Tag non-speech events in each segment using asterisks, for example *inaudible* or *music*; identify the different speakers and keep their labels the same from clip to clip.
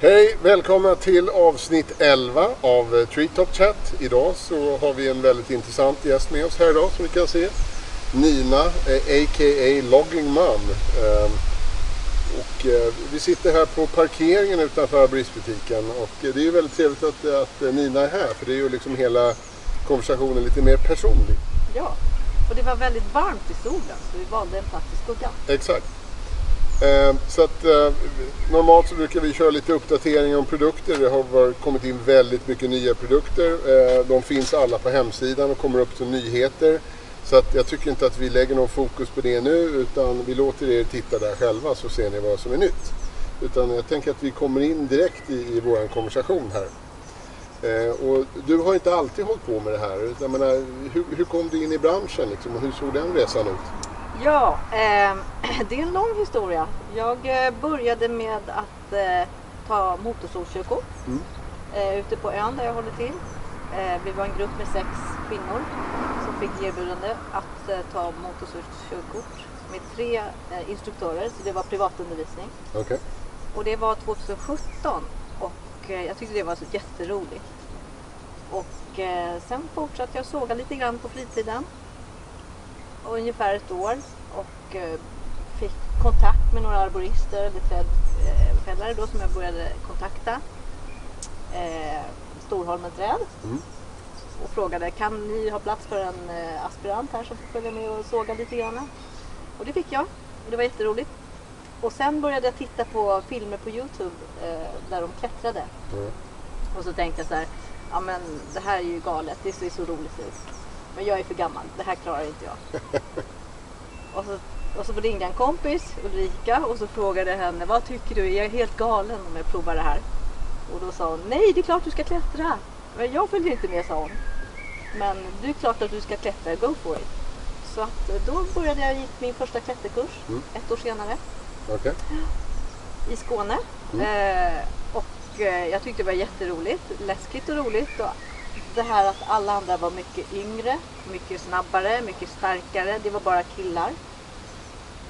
Speaker 1: Hej! Välkomna till avsnitt 11 av eh, Treetop Chat. Idag så har vi en väldigt intressant gäst med oss här idag som vi kan se. Nina, eh, a.k.a. Logging Mum. Eh, Och eh, vi sitter här på parkeringen utanför Arbrisbutiken och eh, det är ju väldigt trevligt att, att eh, Nina är här för det är ju liksom hela konversationen lite mer personlig.
Speaker 2: Ja, och det var väldigt varmt i solen så vi valde en plats i skuggan.
Speaker 1: Exakt. Eh, så att eh, normalt så brukar vi köra lite uppdateringar om produkter. Det har varit, kommit in väldigt mycket nya produkter. Eh, de finns alla på hemsidan och kommer upp som nyheter. Så att jag tycker inte att vi lägger någon fokus på det nu utan vi låter er titta där själva så ser ni vad som är nytt. Utan jag tänker att vi kommer in direkt i, i vår konversation här. Eh, och du har inte alltid hållit på med det här. Jag menar, hur, hur kom du in i branschen liksom, och hur såg den resan ut?
Speaker 2: Ja, eh, *clears throat* det är en lång historia. Jag eh, började med att eh, ta motorsågskörkort
Speaker 1: Mm.
Speaker 2: eh, ute på ön där jag håller till. Eh, vi var en grupp med sex kvinnor som fick erbjudande att eh, ta motorsågskörkort med tre instruktörer, så det var privatundervisning.
Speaker 1: Okej.
Speaker 2: Och det var 2017 och jag tyckte det var så jätteroligt. Och sen fortsatte jag såga lite grann på fritiden. Ungefär ett år och eh, fick kontakt med några arborister eller trädfällare då som jag började kontakta. Eh, Storholmen träd.
Speaker 1: Mm.
Speaker 2: Och frågade kan ni ha plats för en eh, aspirant här som får följa med och såga lite grann. Och det fick jag. Och det var jätteroligt. Och sen började jag titta på filmer på Youtube eh, där de klättrade.
Speaker 1: Mm.
Speaker 2: Och så tänkte jag så här, ja men det här är ju galet, det ser så roligt ut. Men jag är för gammal, det här klarar inte jag. *laughs* och, så, och så ringde en kompis, Ulrika, och så frågade henne, vad tycker du, är jag helt galen om jag provar det här? Och då sa hon, nej det är klart du ska klättra. Men jag följer inte med, sa hon. Men det är klart att du ska klättra, go for it. Så att, eh, då började jag min första klätterkurs,
Speaker 1: Mm.
Speaker 2: ett år senare
Speaker 1: Okej.
Speaker 2: i Skåne.
Speaker 1: Mm.
Speaker 2: Eh, och eh, jag tyckte det var jätteroligt, läskigt och roligt. Och det här att alla andra var mycket yngre, mycket snabbare, mycket starkare. Det var bara killar.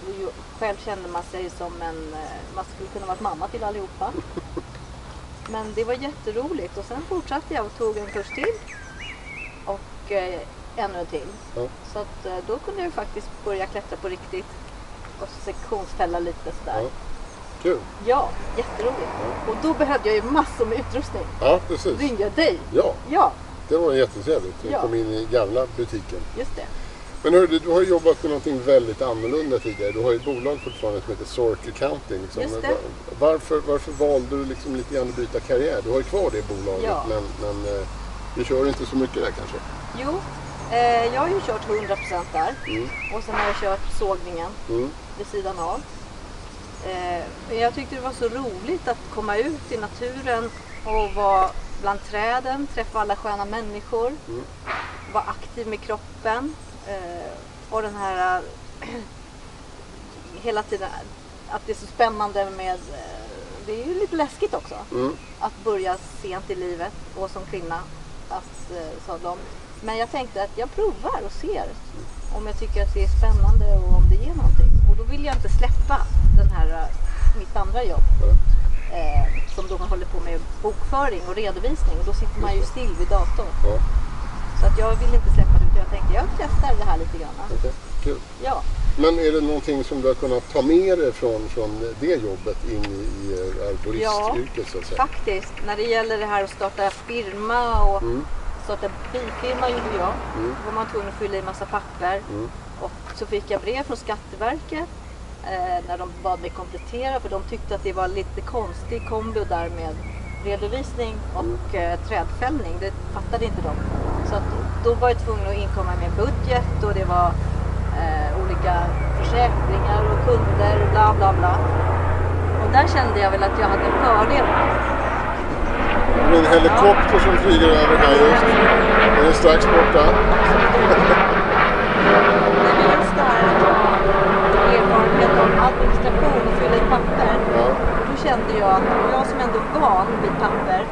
Speaker 2: Och Själv kände man sig som en, eh, man skulle kunna vara mamma till allihopa. *laughs* Men det var jätteroligt och sen fortsatte jag och tog en kurs till. Och eh, ännu en till.
Speaker 1: Ja.
Speaker 2: Så att, eh, då kunde jag faktiskt börja klättra på riktigt. Och sektionsfälla lite sådär.
Speaker 1: Ja. Kul.
Speaker 2: Ja, jätteroligt. Och då behövde jag ju massor med utrustning.
Speaker 1: Ja, precis.
Speaker 2: Ringde jag dig?
Speaker 1: Ja,
Speaker 2: Ja,
Speaker 1: det var jättetrevligt. Vi
Speaker 2: Ja.
Speaker 1: kom in i gamla butiken.
Speaker 2: just det.
Speaker 1: Men hörru, du, har jobbat med någonting väldigt annorlunda tidigare. Du har ju ett bolag fortfarande som heter Sork Accounting. Liksom.
Speaker 2: Just det.
Speaker 1: Varför, varför valde du liksom lite grann att byta karriär? Du har ju kvar det bolaget
Speaker 2: Ja.
Speaker 1: men, men eh, du kör inte så mycket där kanske?
Speaker 2: Jo, eh, jag har ju kört 100% där.
Speaker 1: Mm.
Speaker 2: Och sen har jag kört sågningen
Speaker 1: Mm.
Speaker 2: vid sidan av. Eh, jag tyckte det var så roligt att komma ut i naturen och vara bland träden, träffa alla sköna människor,
Speaker 1: Mm.
Speaker 2: vara aktiv med kroppen eh, och den här eh, *clears throat* hela tiden att det är så spännande med, eh, det är ju lite läskigt också
Speaker 1: Mm.
Speaker 2: att börja sent i livet och som kvinna att, eh, sa de. Men jag tänkte att jag provar och ser om jag tycker att det är spännande och om det ger någonting. Och då vill jag inte släppa den här, eh, mitt andra jobb. Eh, som då håller på med bokföring och redovisning. Och då sitter man ju still vid datorn.
Speaker 1: Ja,
Speaker 2: Så att jag vill inte släppa det utan jag tänkte jag testar det här lite grann.
Speaker 1: okej. Kul.
Speaker 2: Ja,
Speaker 1: Men är det någonting som du har kunnat ta med dig från, från det jobbet in i, i eh, arboristyrket så att säga?
Speaker 2: faktiskt. När det gäller det här att starta firma och
Speaker 1: Mm.
Speaker 2: starta bilfirma gjorde jag.
Speaker 1: Mm.
Speaker 2: Då var man tvungen att fylla i massa papper.
Speaker 1: Mm.
Speaker 2: Och så fick jag brev från Skatteverket Eh, när de bad mig komplettera för de tyckte att det var lite konstig kombo där med redovisning och eh, trädfällning. Det fattade inte de. Så att då var jag tvungen att inkomma med budget och det var eh, olika försäkringar och kunder och bla bla bla. Och där kände jag väl att jag hade en fördel.
Speaker 1: Det är en helikopter som flyger över här just. Den är strax borta. *laughs*
Speaker 2: Det är just det här att jag har erfarenhet av administration och fylla i papper.
Speaker 1: Ja.
Speaker 2: Då kände jag att jag som ändå är van vid papper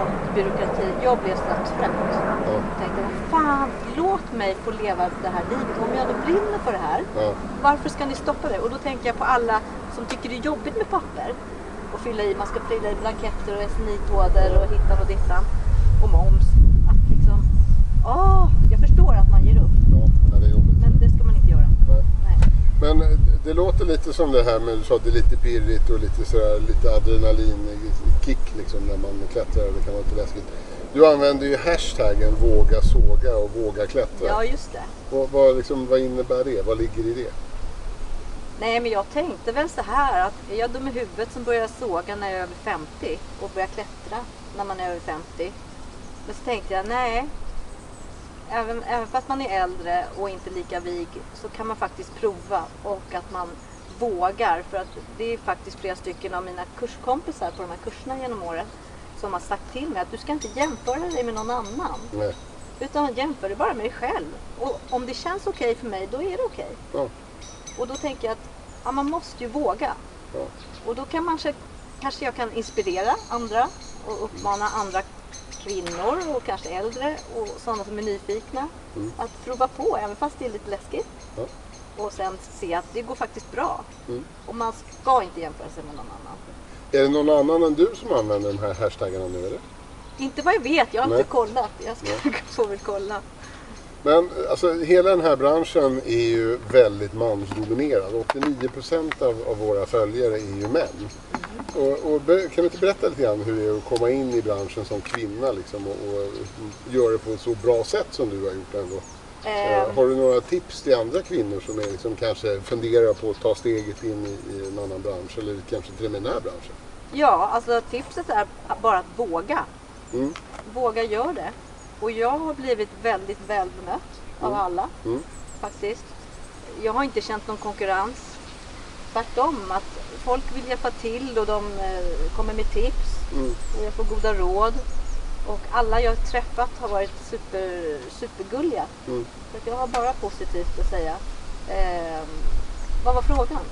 Speaker 2: och byråkrati, jag blev så trött.
Speaker 1: Ja.
Speaker 2: Jag tänkte, fan, låt mig få leva det här livet. Om jag nu brinner för det här,
Speaker 1: Ja.
Speaker 2: varför ska ni stoppa det? Och då tänker jag på alla som tycker det är jobbigt med papper. och fylla i. Man ska fylla i blanketter och SNI-koder och hittan och dittan. Och moms. Att liksom, åh, jag förstår att man ger upp.
Speaker 1: Ja, ja, det är jobbigt.
Speaker 2: Men det ska man inte göra.
Speaker 1: Nej.
Speaker 2: Nej.
Speaker 1: Men eh, det låter lite som det här med du sa att det är lite pirrigt och lite sådär, lite adrenalinkick liksom när man klättrar. Det kan vara lite läskigt. Du använder ju hashtaggen våga såga och våga klättra.
Speaker 2: Ja, just det.
Speaker 1: Vad, vad, liksom, vad innebär det? Vad ligger i det?
Speaker 2: Nej, men jag tänkte väl så här att är jag dum i huvudet som börjar såga när jag är över 50 och börjar klättra när man är över 50. Men så tänkte jag, nej. Även, även fast man är äldre och inte lika vig så kan man faktiskt prova och att man vågar. För att det är faktiskt flera stycken av mina kurskompisar på de här kurserna genom året som har sagt till mig att du ska inte jämföra dig med någon annan.
Speaker 1: Nej.
Speaker 2: Utan jämför dig bara med dig själv. Och om det känns okej för mig, då är det okej.
Speaker 1: Ja.
Speaker 2: Och då tänker jag att ja, man måste ju våga.
Speaker 1: Ja.
Speaker 2: Och då kan man, kanske jag kan inspirera andra och uppmana andra kvinnor och kanske äldre och sådana som är nyfikna
Speaker 1: Mm.
Speaker 2: att prova på även fast det är lite läskigt.
Speaker 1: Ja.
Speaker 2: Och sen se att det går faktiskt bra.
Speaker 1: Mm.
Speaker 2: Och man ska inte jämföra sig med någon annan.
Speaker 1: Är det någon annan än du som använder de här hashtaggarna nu eller?
Speaker 2: Inte vad jag vet, jag har
Speaker 1: Nej.
Speaker 2: inte kollat. Jag ska få *laughs* väl kolla.
Speaker 1: Men alltså, hela den här branschen är ju väldigt mansdominerad. 89% av, av våra följare är ju män. Och, och kan du inte berätta lite grann hur det är att komma in i branschen som kvinna liksom, och, och göra det på ett så bra sätt som du har gjort ändå?
Speaker 2: Ehm,
Speaker 1: har du några tips till andra kvinnor som är, liksom, kanske funderar på att ta steget in i, i en annan bransch eller kanske till och med den här branschen?
Speaker 2: Ja, alltså tipset är bara att våga.
Speaker 1: Mm.
Speaker 2: Våga gör det. Och jag har blivit väldigt väl bemött av alla
Speaker 1: Mm.
Speaker 2: faktiskt. Jag har inte känt någon konkurrens. Tvärtom, att folk vill hjälpa till och de eh, kommer med tips
Speaker 1: Mm.
Speaker 2: och jag får goda råd. Och alla jag har träffat har varit super, supergulliga.
Speaker 1: Mm.
Speaker 2: Så jag har bara positivt att säga. Eh, vad var frågan?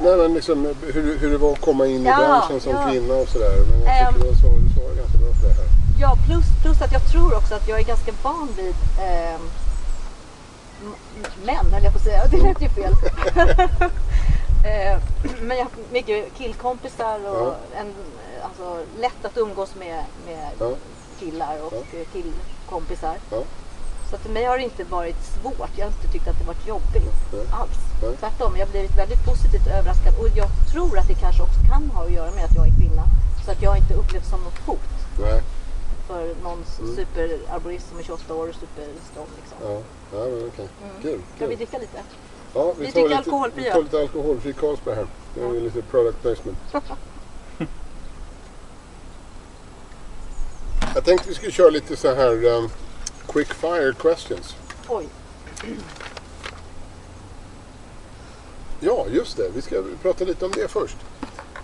Speaker 1: Nej men liksom hur, hur det var att komma in i
Speaker 2: Ja,
Speaker 1: branschen som
Speaker 2: ja.
Speaker 1: kvinna och sådär. Men jag tycker svarade, du svarade ganska bra på det här.
Speaker 2: Ja, plus, plus att jag tror också att jag är ganska van vid eh, män, höll jag på att säga. *laughs* Det lät ju fel. *laughs* eh, men jag har mycket killkompisar och
Speaker 1: Ja.
Speaker 2: en, alltså, lätt att umgås med, med
Speaker 1: Ja.
Speaker 2: killar och
Speaker 1: Ja.
Speaker 2: killkompisar. Så för mig har det inte varit svårt. Jag har inte tyckt att det varit jobbigt alls.
Speaker 1: Nej.
Speaker 2: Tvärtom, jag har blivit väldigt positivt överraskad. Och jag tror att det kanske också kan ha att göra med att jag är kvinna. Så att jag inte upplevs som något hot
Speaker 1: Nej.
Speaker 2: För någon
Speaker 1: Mm.
Speaker 2: superarborist som är 28 år och superstrong. Liksom.
Speaker 1: Ja, ja men okej. Kul.
Speaker 2: Ska vi dricka lite?
Speaker 1: Ja,
Speaker 2: vi
Speaker 1: tar
Speaker 2: dricker
Speaker 1: lite. Vi tar lite alkoholfri Carlsberg här. Det är ju lite product placement. *laughs* Jag tänkte vi skulle köra lite så här um, quick fire questions.
Speaker 2: Oj,
Speaker 1: Ja, just det. Vi ska prata lite om det först.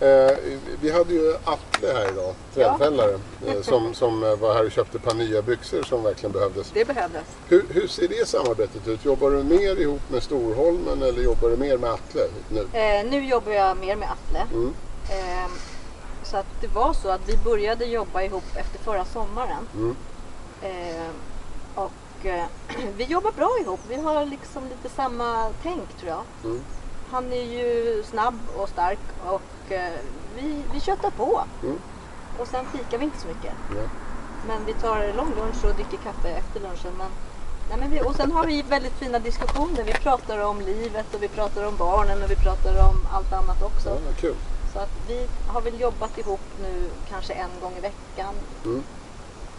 Speaker 1: Eh, vi hade ju Atle här idag, trädfällare, eh, som, som eh, var här och köpte ett par nya byxor som verkligen behövdes.
Speaker 2: det behövdes.
Speaker 1: Hur, hur ser det samarbetet ut? Jobbar du mer ihop med Storholmen eller jobbar du mer med Atle nu?
Speaker 2: Eh, nu jobbar jag mer med Atle.
Speaker 1: Mm.
Speaker 2: Eh, så att det var så att vi började jobba ihop efter förra sommaren.
Speaker 1: Mm.
Speaker 2: Eh, och eh, *clears throat* vi jobbar bra ihop. Vi har liksom lite samma tänk tror jag.
Speaker 1: Mm.
Speaker 2: Han är ju snabb och stark och eh, vi, vi köttar på.
Speaker 1: Mm.
Speaker 2: Och sen fikar vi inte så mycket.
Speaker 1: Ja.
Speaker 2: Men vi tar lång lunch och dricker kaffe efter lunchen. Men, nej men vi, och sen har vi väldigt fina diskussioner. Vi pratar om livet och vi pratar om barnen och vi pratar om allt annat också.
Speaker 1: Ja, kul.
Speaker 2: Så att vi har väl jobbat ihop nu kanske en gång i veckan.
Speaker 1: Mm.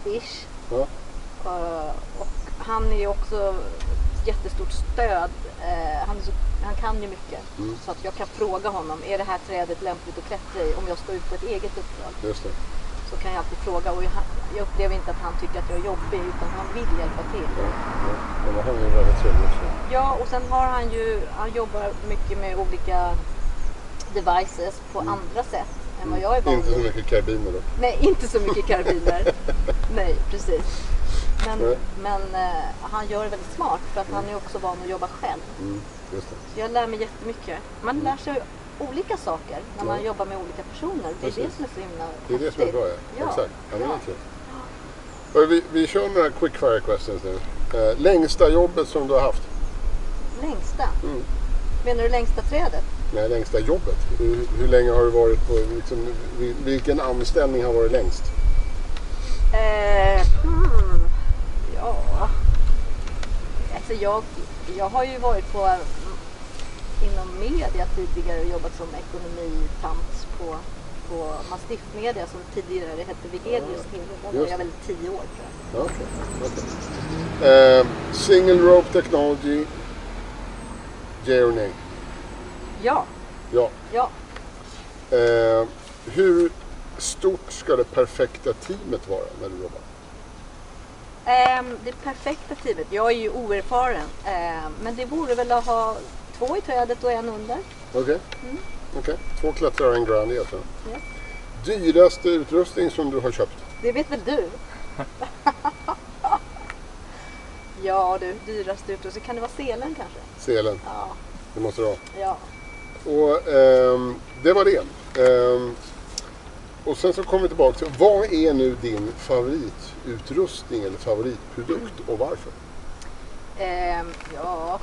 Speaker 2: Ish.
Speaker 1: Ja.
Speaker 2: Eh, och han är ju också ett jättestort stöd. Eh, han, så, han kan ju mycket.
Speaker 1: Mm.
Speaker 2: Så att jag kan fråga honom, är det här trädet lämpligt att klättra i? Om jag ska ut på ett eget uppdrag. Så kan jag alltid fråga. Och jag, jag upplever inte att han tycker att jag är jobbig utan han vill hjälpa till.
Speaker 1: Ja, ja. Men han är ju väldigt trevlig också.
Speaker 2: Ja, och sen har han ju, han jobbar mycket med olika devices på andra sätt än vad jag är van
Speaker 1: Inte så
Speaker 2: vid.
Speaker 1: mycket karbiner då.
Speaker 2: Nej, inte så mycket karbiner. *laughs* Nej, precis. Men, men eh, han gör det väldigt smart för att han är också van att jobba själv.
Speaker 1: Mm. Just det.
Speaker 2: Så jag lär mig jättemycket. Man lär sig olika saker när man jobbar med olika personer. Det är
Speaker 1: Precis.
Speaker 2: det som är så himla
Speaker 1: Det är det som är bra ja.
Speaker 2: Ja.
Speaker 1: Exakt. Ja, det är Vi, vi kör några quick fire questions nu. Eh, längsta jobbet som du har haft?
Speaker 2: Längsta?
Speaker 1: Mm.
Speaker 2: Menar du längsta trädet?
Speaker 1: Nej, längsta jobbet. Hur, hur länge har du varit på, liksom, vil- vilken anställning har varit längst?
Speaker 2: Eh, hmm, ja. Alltså jag, jag har ju varit på mm, inom media tidigare och jobbat som ekonomitant på, på Mastiff Media som tidigare hette Vigelius TV. Där var jag väl tio år tror jag.
Speaker 1: Ja, Okej. okej. Eh, single rope technology. Or nej?
Speaker 2: Ja,
Speaker 1: Ja.
Speaker 2: ja.
Speaker 1: Eh, hur stort ska det perfekta teamet vara när du jobbar?
Speaker 2: Ehm, det perfekta teamet. Jag är ju oerfaren. Ehm, men det vore väl att ha två i trädet och en under.
Speaker 1: Okej. Okej. Två klättrare och en alltså.
Speaker 2: Ja.
Speaker 1: Dyraste utrustning som du har köpt?
Speaker 2: Det vet väl du? *laughs* ja du, dyraste utrustning. Kan det vara selen kanske?
Speaker 1: Selen.
Speaker 2: Ja.
Speaker 1: Det måste du ha.
Speaker 2: ja.
Speaker 1: Och ehm, det var det. Och sen så kommer vi tillbaka till, vad är nu din favoritutrustning eller favoritprodukt och varför?
Speaker 2: Ehm, ja.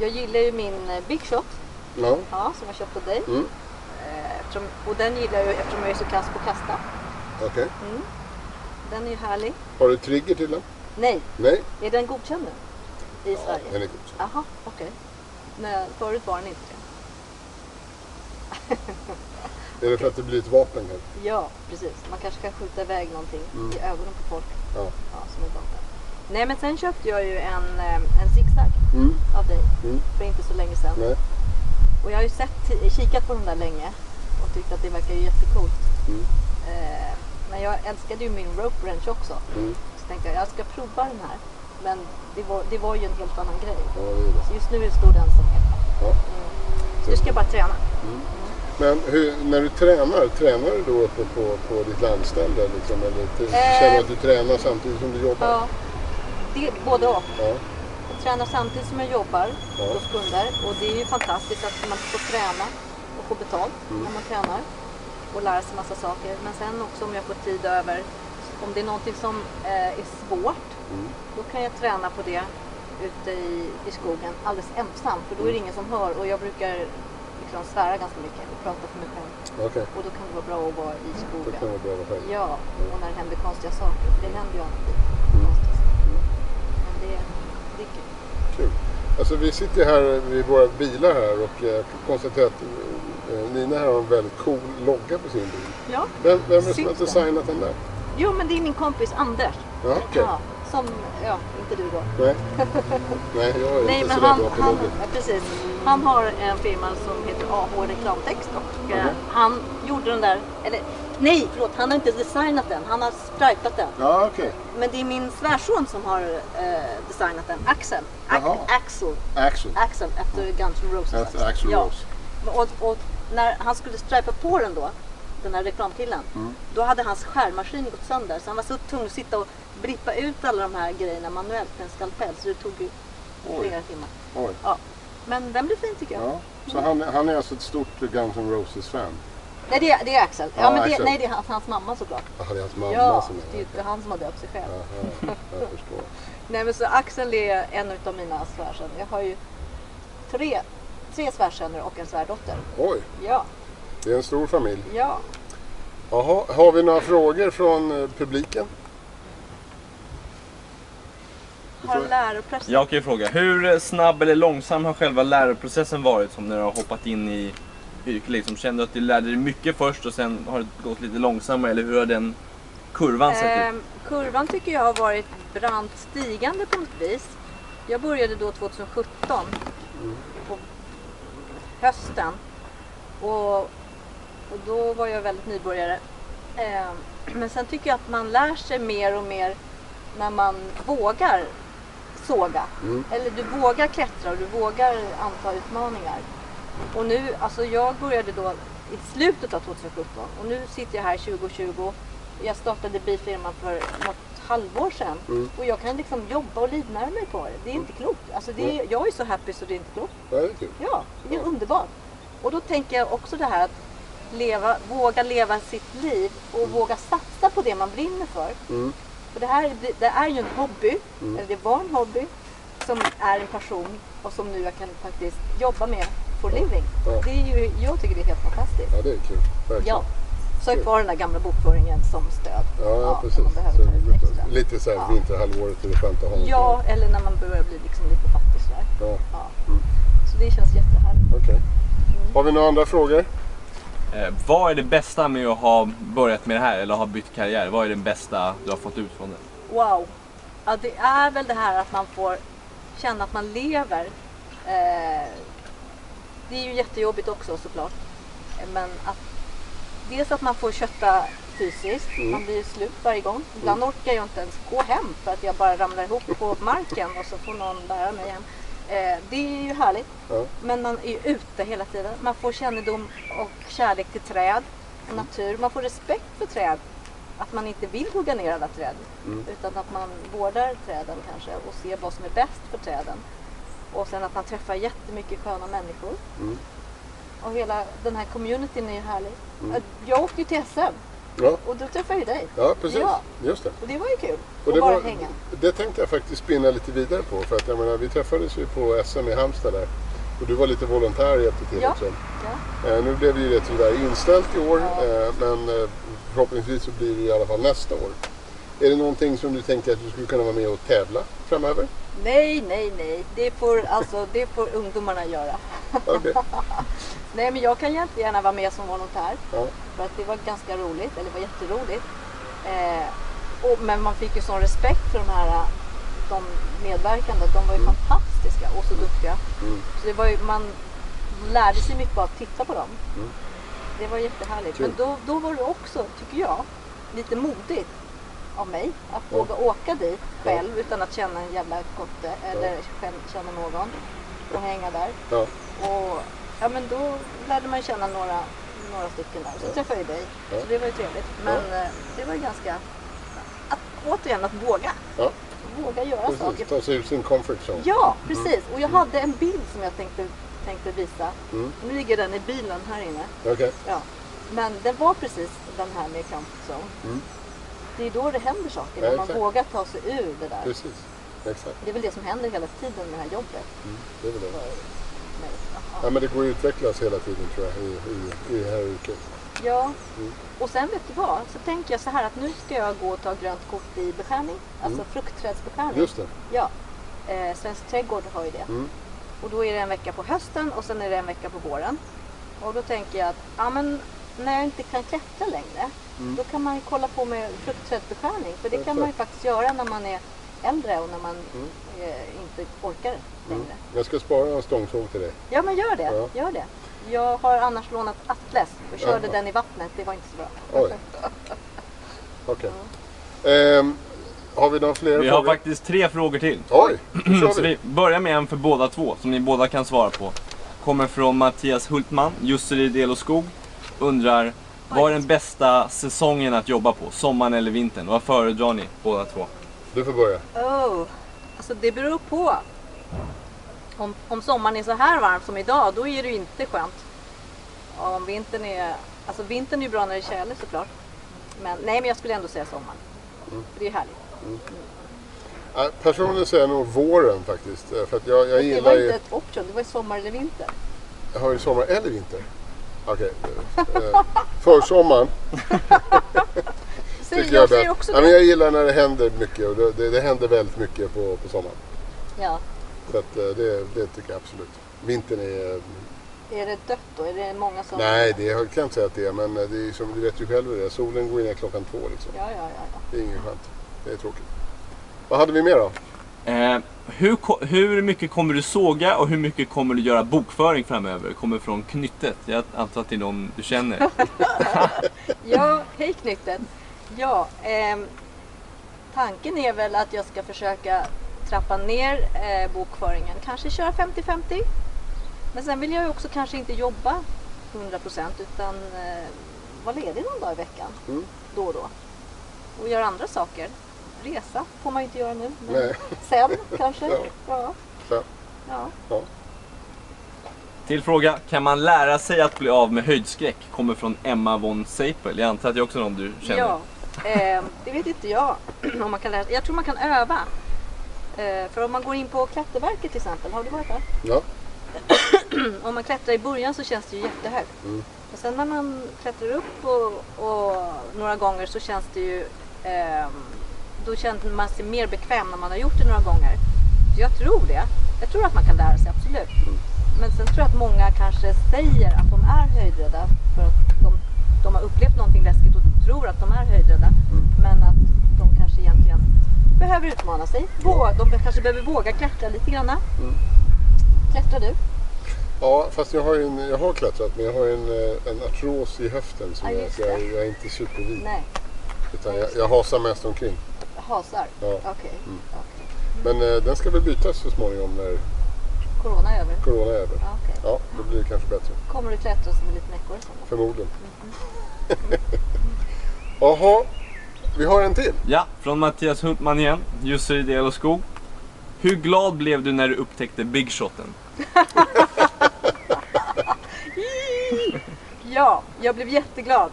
Speaker 2: Jag gillar ju min eh, Big Shot.
Speaker 1: Ja.
Speaker 2: Ja, som jag köpt av dig.
Speaker 1: Mm.
Speaker 2: Eh, Eftersom, och den gillar jag eftersom jag är så kass på att kasta.
Speaker 1: Okej.
Speaker 2: Den är ju härlig.
Speaker 1: Har du trigger till den?
Speaker 2: Nej,
Speaker 1: Nej?
Speaker 2: är den godkänd nu? I
Speaker 1: Ja,
Speaker 2: Sverige?
Speaker 1: den är god.
Speaker 2: Jaha, okej. Nej, Förut var den inte det. *laughs*
Speaker 1: Är det för att det blir ett vapen kanske?
Speaker 2: Ja, precis. Man kanske kan skjuta iväg någonting
Speaker 1: Mm.
Speaker 2: i ögonen på folk.
Speaker 1: Ja.
Speaker 2: Ja, som ett vapen. Nej, men sen köpte jag ju en, en zigzag
Speaker 1: Mm.
Speaker 2: av dig
Speaker 1: Mm.
Speaker 2: för inte så länge sedan.
Speaker 1: Nej.
Speaker 2: Och jag har ju sett, kikat på den där länge och tyckt att det verkar ju jättecoolt.
Speaker 1: Mm.
Speaker 2: Eh, men jag älskade ju min rope wrench också.
Speaker 1: Mm.
Speaker 2: Så tänkte jag, jag ska prova den här. Men det var, det var ju en helt annan grej.
Speaker 1: Ja, det är det.
Speaker 2: Just nu står den som är.
Speaker 1: Ja.
Speaker 2: Så nu ska jag bara träna.
Speaker 1: Men hur, när du tränar, tränar du då uppe på, på ditt landställe? Liksom, eller
Speaker 2: Eh.
Speaker 1: känner du att du tränar samtidigt som du jobbar?
Speaker 2: Ja, det, både och.
Speaker 1: Ja.
Speaker 2: Jag tränar samtidigt som jag jobbar
Speaker 1: Ja.
Speaker 2: hos kunder. Och det är ju fantastiskt att man får träna och få betalt
Speaker 1: Mm.
Speaker 2: när man tränar. Och lära sig massa saker. Men sen också om jag får tid över, om det är någonting som eh, är svårt,
Speaker 1: Mm.
Speaker 2: då kan jag träna på det ute i, i skogen alldeles ensam. För då är det ingen som hör och jag brukar liksom svära ganska mycket och prata för mig själv.
Speaker 1: Okej,
Speaker 2: Och då kan det vara bra att vara i
Speaker 1: då
Speaker 2: skogen.
Speaker 1: kan det vara bra själv.
Speaker 2: Ja, och när det händer konstiga saker. För det händer ju alltid
Speaker 1: Mm.
Speaker 2: konstiga saker. Men det, det är kul.
Speaker 1: Kul. Alltså vi sitter här vid våra bilar här och jag kan konstatera att eh, Nina här har en väldigt cool logga på sin bil.
Speaker 2: Ja,
Speaker 1: Vem, vem är det som har designat den där?
Speaker 2: jo men det är min kompis Anders.
Speaker 1: Ja, okej.
Speaker 2: Ja, som, ja, inte du då.
Speaker 1: Nej. Nej, jag är
Speaker 2: Nej,
Speaker 1: inte
Speaker 2: men
Speaker 1: så
Speaker 2: han, han, ja, precis. han har en firma som heter AH Reklamtext och eh,
Speaker 1: Mhm.
Speaker 2: han gjorde den där, eller nej förlåt, han har inte designat den, han har stripat den.
Speaker 1: Ja, okej.
Speaker 2: Men det är min svärson som har eh, designat den, Axel. Axel.
Speaker 1: Axel.
Speaker 2: Axel efter Guns N' Roses.
Speaker 1: Axl
Speaker 2: ja.
Speaker 1: Rose.
Speaker 2: Och, och när han skulle stripa på den då, den här reklamkillen,
Speaker 1: Mm.
Speaker 2: då hade hans skärmaskin gått sönder. Så han var så tvungen att sitta och brippa ut alla de här grejerna manuellt med en skalpell. Så det tog ju flera timmar.
Speaker 1: Oj.
Speaker 2: Ja. Men den blev fin tycker jag.
Speaker 1: Ja. Så han, han är alltså ett stort Guns N' Roses-fan?
Speaker 2: Nej, det är, det är Axel. Ja,
Speaker 1: Ja,
Speaker 2: men det,
Speaker 1: Axel.
Speaker 2: nej, det är hans, hans mamma såklart.
Speaker 1: Jaha, det är hans mamma
Speaker 2: ja,
Speaker 1: som är
Speaker 2: det är inte han som har döpt sig själv.
Speaker 1: Jaha, jag förstår. *laughs*
Speaker 2: Nej, men så Axel är en av mina svärsöner. Jag har ju tre, tre svärsöner och en svärdotter.
Speaker 1: Oj,
Speaker 2: Ja,
Speaker 1: det är en stor familj.
Speaker 2: ja.
Speaker 1: Jaha, har vi några frågor från eh, publiken?
Speaker 2: Har läropressen.
Speaker 3: Jag kan ju fråga, hur snabb eller långsam har själva läroprocessen varit som när du har hoppat in i yrket? Liksom, kände du att du lärde dig mycket först och sen har det gått lite långsammare eller hur har den kurvan sett ut?
Speaker 2: Ehm, kurvan tycker jag har varit brant stigande på något vis. Jag började då 2017 på hösten och, och då var jag väldigt nybörjare. Ehm, men sen tycker jag att man lär sig mer och mer när man vågar såga.
Speaker 1: Mm.
Speaker 2: Eller du vågar klättra och du vågar anta utmaningar. Och nu, alltså jag började då i slutet av 2017 och nu sitter jag här 2020. Jag startade bifirman för något halvår sedan
Speaker 1: Mm.
Speaker 2: och jag kan liksom jobba och livnära mig på det. Det är inte klokt. Alltså det är, jag är så happy så det är inte klokt.
Speaker 1: Det är kul.
Speaker 2: Ja, det är underbart. Och då tänker jag också det här att leva, våga leva sitt liv och våga satsa på det man brinner för.
Speaker 1: Mm.
Speaker 2: För det här det, är ju en hobby, eller det var en hobby, som är en passion och som nu jag kan faktiskt jobba med for living.
Speaker 1: Ja.
Speaker 2: Det är ju, jag tycker det är helt fantastiskt.
Speaker 1: Ja, det är kul. Verkligen.
Speaker 2: Ja. Så jag kvar den där gamla bokföringen som stöd.
Speaker 1: Ja, ja, precis. Så, lite så här
Speaker 2: Ja.
Speaker 1: vinterhalvåret är det skönt att ha
Speaker 2: Ja, eller när man börjar bli liksom lite fattig sådär.
Speaker 1: Ja,
Speaker 2: Ja.
Speaker 1: Mm.
Speaker 2: Så det känns jättehärligt.
Speaker 1: okej. Har vi några andra frågor?
Speaker 3: Eh, vad är det bästa med att ha börjat med det här eller ha bytt karriär? Vad är det bästa du har fått ut från det?
Speaker 2: Wow. Ja, det är väl det här att man får känna att man lever. Eh, det är ju jättejobbigt också såklart. Eh, Men att dels att man får kötta fysiskt.
Speaker 1: Mm.
Speaker 2: Man blir slut varje gång. Ibland orkar jag inte ens gå hem för att jag bara ramlar ihop på marken och så får någon bära mig hem. Eh, det är ju härligt.
Speaker 1: Ja.
Speaker 2: Men man är ju ute hela tiden. Man får kännedom och kärlek till träd och natur. Man får respekt för träd. Att man inte vill hugga ner alla träd.
Speaker 1: Mm.
Speaker 2: Utan att man vårdar träden kanske och ser vad som är bäst för träden. Och sen att man träffar jättemycket sköna människor.
Speaker 1: Mm.
Speaker 2: Och hela den här communityn är ju härlig. Jag åkte ju till SM
Speaker 1: Ja,
Speaker 2: och då träffade jag dig.
Speaker 1: ja precis.
Speaker 2: Ja.
Speaker 1: Just det.
Speaker 2: Och det var ju kul.
Speaker 1: Och det,
Speaker 2: bara
Speaker 1: var,
Speaker 2: hänga.
Speaker 1: det tänkte jag faktiskt spinna lite vidare på. För att jag menar, vi träffades ju på SM i Halmstad där. Och du var lite volontär och hjälpte till
Speaker 2: Ja.
Speaker 1: också.
Speaker 2: Ja.
Speaker 1: Eh, nu blev ju det tyvärr inställt i år.
Speaker 2: Ja.
Speaker 1: Eh, men eh, förhoppningsvis så blir det i alla fall nästa år. Är det någonting som du tänker att du skulle kunna vara med och tävla framöver?
Speaker 2: Nej, nej, nej. Det får, alltså, det får ungdomarna göra.
Speaker 1: Okej. *laughs*
Speaker 2: Nej, men jag kan jättegärna vara med som volontär.
Speaker 1: Ja.
Speaker 2: För att det var ganska roligt, eller det var jätteroligt. Eh, och, men man fick ju sån respekt för de här de medverkande. De var ju fantastiska och så duktiga.
Speaker 1: Mm.
Speaker 2: Så det var ju, man lärde sig mycket av att titta på dem.
Speaker 1: Mm.
Speaker 2: Det var jättehärligt. Men då, då var det också, tycker jag, lite modigt av mig att
Speaker 1: Ja.
Speaker 2: våga åka dit själv utan att känna en jävla kotte eller känna- någon och hänga där.
Speaker 1: Ja.
Speaker 2: Och ja, men då lärde man känna några, några stycken där. Så
Speaker 1: Ja.
Speaker 2: träffade jag dig.
Speaker 1: Ja.
Speaker 2: Så det var ju trevligt. Men eh, det var ju ganska... Att, återigen, att våga.
Speaker 1: Ja,
Speaker 2: Våga göra
Speaker 1: precis.
Speaker 2: saker.
Speaker 1: Ta sig ur sin comfort zone.
Speaker 2: Ja, precis. Och jag hade en bild som jag tänkte, tänkte visa.
Speaker 1: Mm.
Speaker 2: Nu ligger den i bilen här inne.
Speaker 1: Okej.
Speaker 2: Ja. Men det var precis den här med comfort zone.
Speaker 1: Mm.
Speaker 2: Det är då det händer saker.
Speaker 1: Ja,
Speaker 2: när man
Speaker 1: exakt.
Speaker 2: vågar ta sig ur det där.
Speaker 1: Precis. Exakt.
Speaker 2: Det är väl det som händer hela tiden med det här jobbet.
Speaker 1: Mm. Det är väl det.
Speaker 2: Mig. Jaha.
Speaker 1: Ja, men det går att utvecklas hela tiden tror jag i, i, i det här yrket.
Speaker 2: Ja,
Speaker 1: Mm.
Speaker 2: och sen vet du vad? Så tänker jag så här att nu ska jag gå och ta grönt kort i beskärning. Alltså
Speaker 1: Mm.
Speaker 2: fruktträdsbeskärning.
Speaker 1: Just det.
Speaker 2: Ja. Eh, Svensk trädgård har ju det.
Speaker 1: Mm.
Speaker 2: Och då är det en vecka på hösten och sen är det en vecka på våren. Och då tänker jag att ja, men när jag inte kan klättra längre
Speaker 1: Mm.
Speaker 2: då kan man ju kolla på med fruktträdsbeskärning. För det kan man ju faktiskt göra när man är äldre och när man
Speaker 1: Mm.
Speaker 2: eh, inte orkar längre.
Speaker 1: Mm. Jag ska spara en stångsåg till dig.
Speaker 2: Ja men gör det,
Speaker 1: Ja.
Speaker 2: gör det. Jag har annars lånat Atlas och körde
Speaker 1: Jaha.
Speaker 2: den i vattnet. Det var inte så bra.
Speaker 1: Oj. *laughs* Okej. Ehm, har vi några fler
Speaker 3: Vi har faktiskt tre frågor till. *clears throat*
Speaker 1: Oj, då
Speaker 3: Så
Speaker 1: kör vi.
Speaker 3: vi börjar med en för båda två, som ni båda kan svara på. Kommer från Mattias Hultman, Jusseryd El och Skog. Undrar, vad är den bästa säsongen att jobba på? Sommaren eller vintern? Vad föredrar ni båda två?
Speaker 1: Du får börja.
Speaker 2: Oh, alltså det beror på. Om, om sommaren är så här varm som idag, då är det ju inte skönt. Och om vintern är... Alltså vintern är ju bra när det är tjäle såklart. Men nej, men jag skulle ändå säga sommaren. För det är härligt.
Speaker 1: Ja, Personligen säger jag nog våren faktiskt. eh, För att jag, jag
Speaker 2: Det var
Speaker 1: ju...
Speaker 2: inte ett option, det var ju sommar eller vinter.
Speaker 1: Jag har ju sommar eller vinter. Okej. eh, Försommaren *laughs*
Speaker 2: Säg,
Speaker 1: tycker
Speaker 2: jag
Speaker 1: jag
Speaker 2: säger också
Speaker 1: Ja, men jag gillar när det händer mycket och det, det, det händer väldigt mycket på, på sommaren.
Speaker 2: Ja.
Speaker 1: Så att, eh, det, det tycker jag absolut. Vintern är...
Speaker 2: Är det dött då? Är det många som...
Speaker 1: Nej, det jag kan inte säga att det är. Men eh, det är som du vet ju själv hur det är. Solen går ner klockan två liksom.
Speaker 2: Ja, ja, ja. ja.
Speaker 1: Det är inget skönt. Det är tråkigt. Vad hade vi mer då?
Speaker 3: Eh, hur, hur mycket kommer du såga och hur mycket kommer du göra bokföring framöver? Kommer från Knyttet. Jag antar att det är någon du känner. *laughs*
Speaker 2: Ja, hej Knyttet. Ja, ehm, tanken är väl att jag ska försöka trappa ner eh, bokföringen. Kanske köra 50-50. Men sen vill jag ju också kanske inte jobba 100% utan eh, vara ledig någon dag i veckan.
Speaker 1: Mm.
Speaker 2: Då och då. Och göra andra saker. Resa får man ju inte göra nu. Men
Speaker 1: Nej.
Speaker 2: sen *laughs* kanske.
Speaker 1: Ja.
Speaker 2: Ja.
Speaker 1: Så,
Speaker 2: Ja.
Speaker 1: ja.
Speaker 3: Till fråga, kan man lära sig att bli av med höjdskräck? Kommer från Emma von Seipel. Jag antar att det är också någon du känner.
Speaker 2: Ja, eh, det vet inte jag *clears throat* om man kan lära Jag tror man kan öva. Eh, för om man går in på Klätterverket till exempel, har du varit där?
Speaker 1: Ja. *clears throat*
Speaker 2: Om man klättrar i början så känns det ju jättehögt.
Speaker 1: Mm.
Speaker 2: Men sen när man klättrar upp och, och några gånger så känns det ju ehm, då känner man sig mer bekväm när man har gjort det några gånger. Så jag tror det. Jag tror att man kan lära sig, absolut. Men sen tror jag att många kanske säger att de är höjdrädda för att de, de har upplevt någonting läskigt och tror att de är höjdrädda. Men att de kanske egentligen behöver utmana sig. Våga, de kanske behöver våga klättra lite grann. Klättrar du?
Speaker 1: Ja, fast jag har, en, jag har klättrat men jag har en, eh, en artros i höften så
Speaker 2: Ja,
Speaker 1: jag, så jag, jag är inte supervid.
Speaker 2: Nej,
Speaker 1: Utan jag, jag hasar mest omkring.
Speaker 2: hasar.
Speaker 1: Ja.
Speaker 2: Okej.
Speaker 1: Mm.
Speaker 2: okej.
Speaker 1: Men eh, den ska väl bytas så småningom när
Speaker 2: Corona är över?
Speaker 1: corona är över.
Speaker 2: Ja, okej.
Speaker 1: Ja, då blir det kanske bättre.
Speaker 2: Kommer du klättra som en liten ekorre sen?
Speaker 1: Förmodligen. *laughs* Jaha, vi har en till.
Speaker 3: Ja, från Mattias Huntman igen, Jusseryd El och Skog. Hur glad blev du när du upptäckte Big Shoten? *laughs*
Speaker 2: Ja, jag blev jätteglad.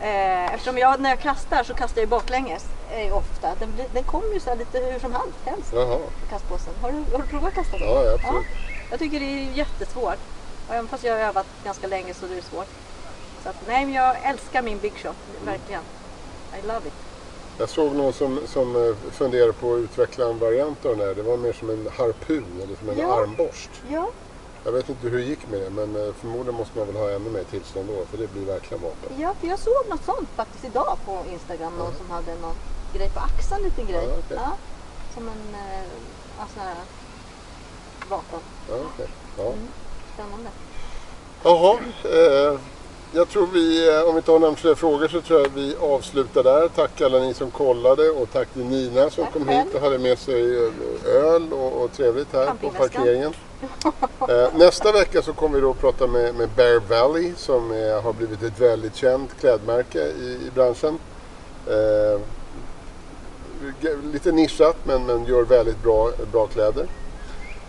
Speaker 2: Eh, eftersom jag, när jag kastar så kastar jag baklänges eh, ofta. Den, blir- den kommer ju så här lite hur som helst,
Speaker 1: Jaha,
Speaker 2: kastpåsen. Har du, har du provat att kasta så?
Speaker 1: ja, ja absolut.
Speaker 2: Jag tycker det är jättesvårt. Och även fast jag har övat ganska länge så är det svårt. Så att, nej, men jag älskar min big shot, verkligen. I love it.
Speaker 1: Jag såg någon som, som eh, funderade på att utveckla en variant av den här. Det var mer som en harpun eller som en
Speaker 2: Ja.
Speaker 1: armborst.
Speaker 2: Ja,
Speaker 1: Jag vet inte hur det gick med det men eh, förmodligen måste man väl ha ännu mer tillstånd då för det blir verkligen vapen.
Speaker 2: ja, för jag såg något sånt faktiskt idag på Instagram. Någon som hade någon grej på axeln, liten grej.
Speaker 1: Ja, okej.
Speaker 2: Ja, som en eh, sån här vapen.
Speaker 1: Ja, okej. ja.
Speaker 2: Spännande.
Speaker 1: Jaha, eh, jag tror vi, eh, om vi tar några fler frågor så tror jag vi avslutar där. Tack alla ni som kollade och tack till Nina som
Speaker 2: Tack
Speaker 1: kom
Speaker 2: själv.
Speaker 1: hit och hade med sig eh, öl och, och trevligt här på parkeringen. *laughs* Eh, nästa vecka så kommer vi då prata med, med Bear Valley som eh, har blivit ett väldigt känt klädmärke i, i branschen. Eh, lite nischat men, men gör väldigt bra, bra kläder.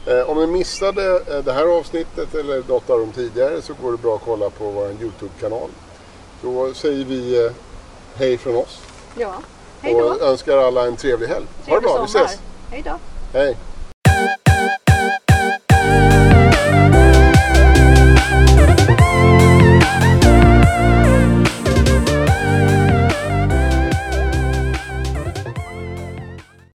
Speaker 1: Eh, om ni missade eh, det här avsnittet eller något av dem tidigare så går det bra att kolla på vår Youtube-kanal. Då säger vi eh, hej från oss
Speaker 2: Ja, hej då.
Speaker 1: och önskar alla en trevlig helg. Ha det
Speaker 2: Trevlig
Speaker 1: bra, vi
Speaker 2: sommar.
Speaker 1: ses!
Speaker 2: Hej då.
Speaker 1: Hej!